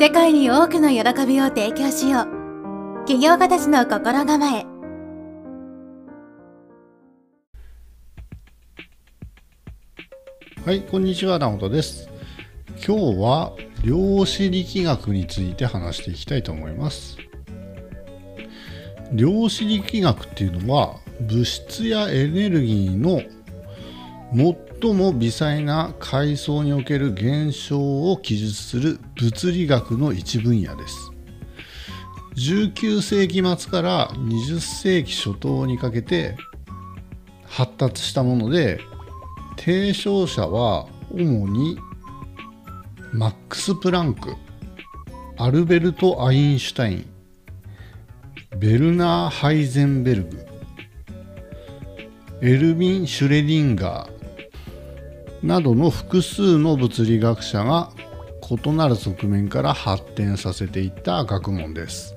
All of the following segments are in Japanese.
世界に多くの喜びを提供しよう。起業家たちの心構え。はいこんにちは直人です。今日は量子力学について話していきたいと思います。量子力学っていうのは物質やエネルギーの最も微細な階層における現象を記述する物理学の一分野です。19世紀末から20世紀初頭にかけて発達したもので提唱者は主にマックス・プランクアルベルト・アインシュタインベルナー・ハイゼンベルグエルヴィン・シュレディンガーなどの複数の物理学者が異なる側面から発展させていった学問です。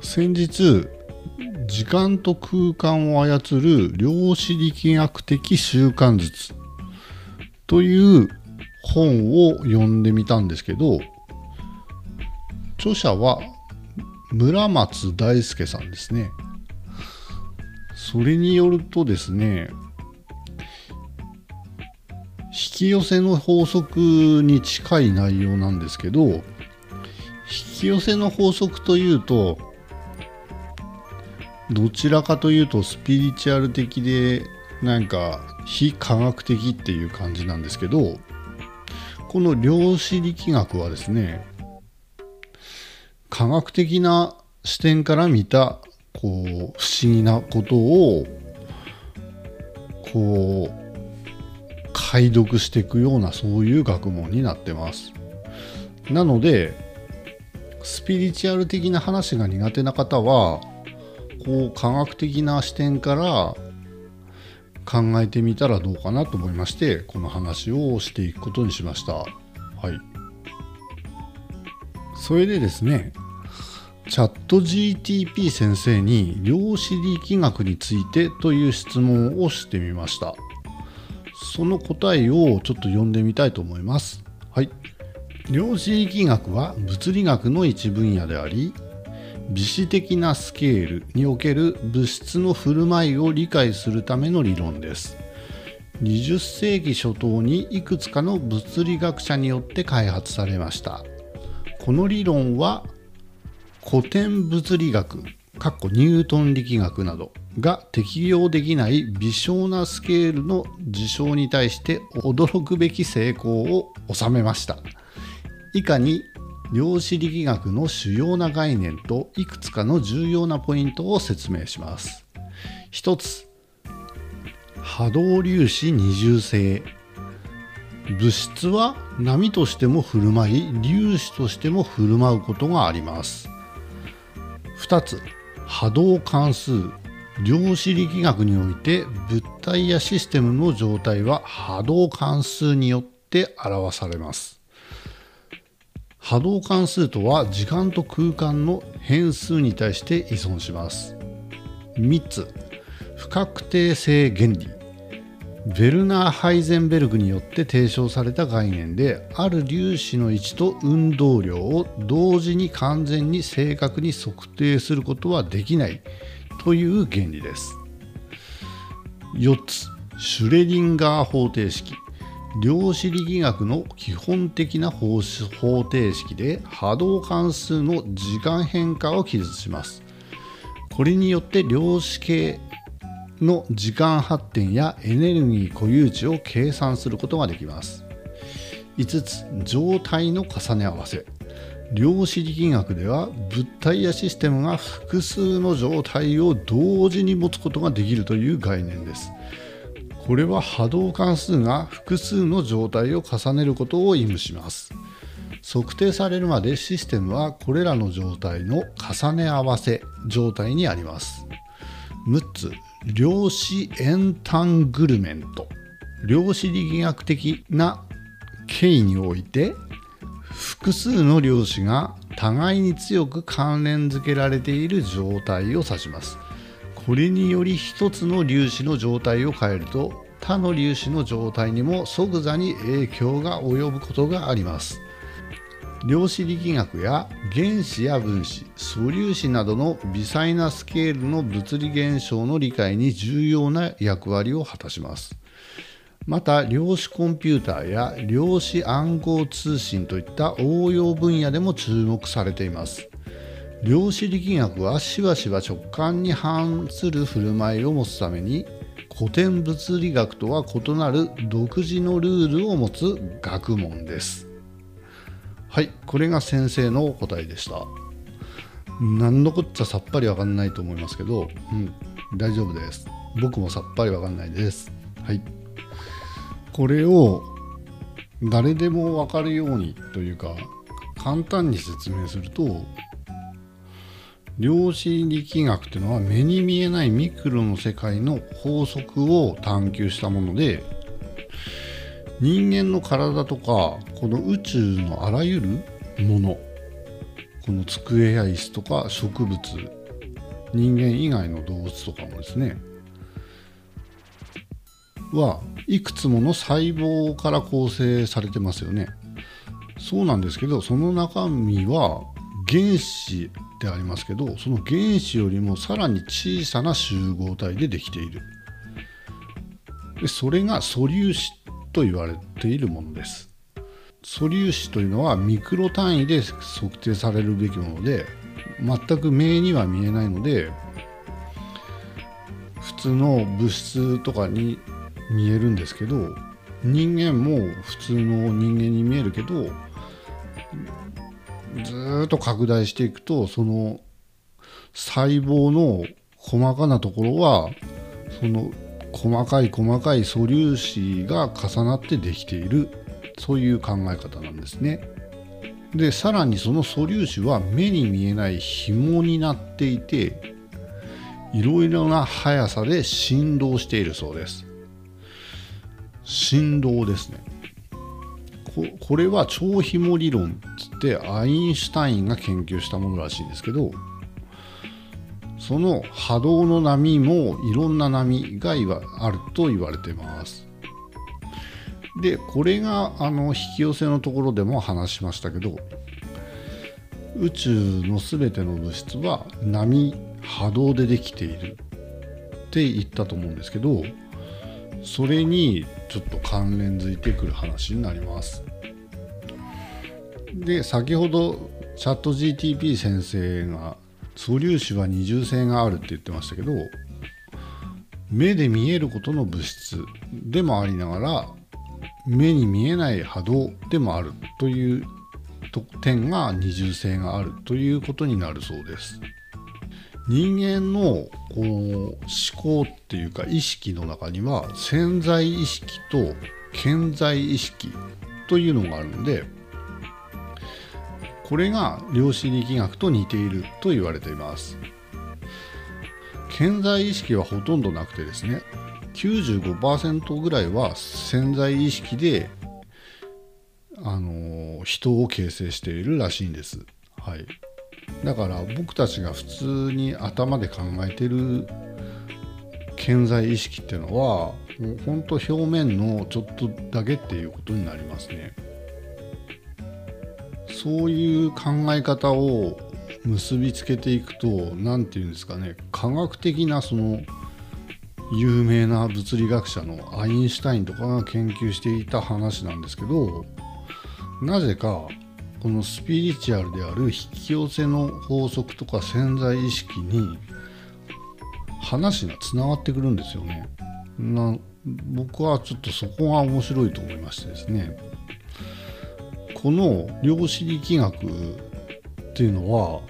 先日時間と空間を操る量子力学的習慣術という本を読んでみたんですけど著者は村松大輔さんですね。それによるとですね引き寄せの法則に近い内容なんですけど引き寄せの法則というとどちらかというとスピリチュアル的でなんか非科学的っていう感じなんですけどこの量子力学はですね科学的な視点から見たこう不思議なことをこう解読していくようなそういう学問になってます。なのでスピリチュアル的な話が苦手な方はこう科学的な視点から考えてみたらどうかなと思いましてこの話をしていくことにしました。はい。それでですねチャット GTP 先生に量子力学についてという質問をしてみました。その答えをちょっと読んでみたいと思います。はい。量子力学は物理学の一分野であり、微子的なスケールにおける物質の振る舞いを理解するための理論です。20世紀初頭にいくつかの物理学者によって開発されました。この理論は古典物理学、かっこニュートン力学などが適用できない微小なスケールの事象に対して驚くべき成功を収めました。以下に量子力学の主要な概念といくつかの重要なポイントを説明します。一つ波動粒子二重性。物質は波としても振る舞い粒子としても振る舞うことがあります。2つ波動関数量子力学において物体やシステムの状態は波動関数によって表されます。波動関数とは時間と空間の変数に対して依存します。3つ。不確定性原理。ベルナー・ハイゼンベルグによって提唱された概念である粒子の位置と運動量を同時に完全に正確に測定することはできないという原理です。4つシュレディンガー方程式。量子力学の基本的な方程式で波動関数の時間変化を記述します。これによって量子系の時間発展やエネルギー固有値を計算することができます。5つ状態の重ね合わせ。量子力学では物体やシステムが複数の状態を同時に持つことができるという概念です。これは波動関数が複数の状態を重ねることを意味します。測定されるまでシステムはこれらの状態の重ね合わせ状態にあります。6つ量子エンタングルメント。量子力学的な経緯において複数の量子が互いに強く関連づけられている状態を指します。これにより一つの粒子の状態を変えると他の粒子の状態にも即座に影響が及ぶことがあります。量子力学や原子や分子素粒子などの微細なスケールの物理現象の理解に重要な役割を果たします。また量子コンピューターや量子暗号通信といった応用分野でも注目されています。量子力学はしばしば直感に反する振る舞いを持つために古典物理学とは異なる独自のルールを持つ学問です。はいこれが先生のお答えでした。何のこっちゃさっぱりわかんないと思いますけど、うん、大丈夫です。僕もさっぱりわかんないです。はい。これを誰でもわかるようにというか簡単に説明すると量子力学っていうのは目に見えないミクロの世界の法則を探求したもので人間の体とかこの宇宙のあらゆるものこの机や椅子とか植物人間以外の動物とかもですねはいくつもの細胞から構成されてますよね。そうなんですけどその中身は原子でありますけどその原子よりもさらに小さな集合体でできている。でそれが素粒子と言われているものです。素粒子というのはミクロ単位で測定されるべきもので全く目には見えないので普通の物質とかに見えるんですけど人間も普通の人間に見えるけどずっと拡大していくとその細胞の細かなところはその細かい細かい素粒子が重なってできているそういう考え方なんですね。でさらにその素粒子は目に見えない紐になっていていろいろな速さで振動しているそうです。振動ですね。これは超紐理論っつってアインシュタインが研究したものらしいんですけどその波動の波もいろんな波があると言われてます。でこれがあの引き寄せのところでも話しましたけど宇宙の全ての物質は波波動でできているって言ったと思うんですけどそれにちょっと関連づいてくる話になります。で先ほどチャット GTP 先生が素粒子は二重性があるって言ってましたけど目で見えることの物質でもありながら目に見えない波動でもあるという点が二重性があるということになるそうです。人間のこの思考っていうか意識の中には潜在意識と潜在意識というのがあるのでこれが量子力学と似ていると言われています潜在意識はほとんどなくてですね95%ぐらいは潜在意識であの人を形成しているらしいんです。はい、だから僕たちが普通に頭で考えてる潜在意識っていうのはもう本当表面のちょっとだけっていうことになりますね。そういう考え方を結びつけていくと何て言うんですかね科学的なその有名な物理学者のアインシュタインとかが研究していた話なんですけどなぜかこのスピリチュアルである引き寄せの法則とか潜在意識に話がつながってくるんですよね。な僕はちょっとそこが面白いと思いましてですねこの量子力学っていうのは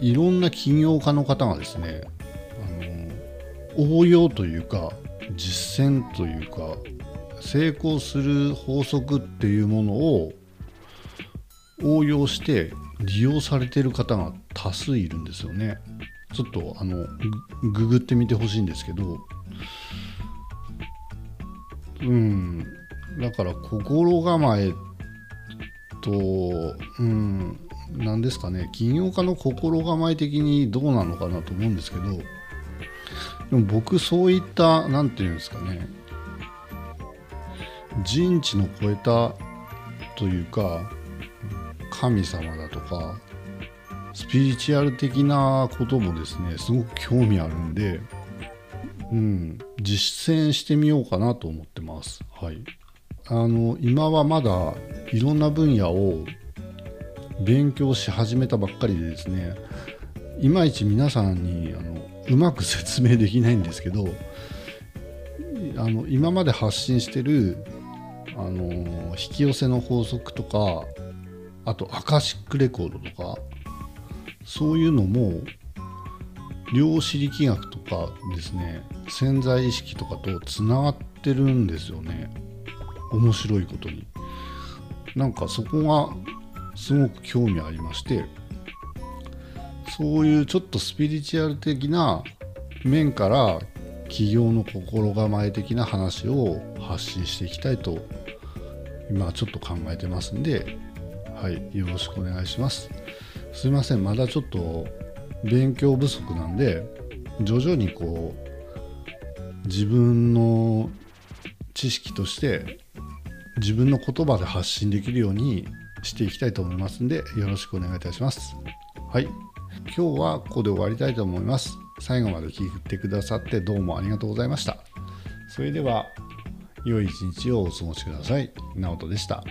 いろんな起業家の方がですねあの応用というか実践というか成功する法則っていうものを応用して利用されてる方が多数いるんですよね。ちょっとあのググってみてほしいんですけどうんだから心構えっと、うん、何ですかね、起業家の心構え的にどうなのかなと思うんですけど、でも僕、そういった、何て言うんですかね、人知の超えたというか、神様だとかスピリチュアル的なこともですねすごく興味あるんで、うん、実践してみようかなと思ってます。はい、あの今はまだいろんな分野を勉強し始めたばっかりでですねいまいち皆さんにあのうまく説明できないんですけどあの今まで発信してるあの引き寄せの法則とかあとアカシックレコードとかそういうのも量子力学とかですね潜在意識とかとつながってるんですよね。面白いことになんかそこがすごく興味ありましてそういうちょっとスピリチュアル的な面から企業の心構え的な話を発信していきたいと今ちょっと考えてますんで、はい、よろしくお願いします。すいません、まだちょっと勉強不足なんで、徐々にこう、自分の知識として自分の言葉で発信できるようにしていきたいと思いますんで、よろしくお願いいたします。はい。今日はここで終わりたいと思います。最後まで聞いてくださってどうもありがとうございました。それでは、良い一日をお過ごしください。直人でした。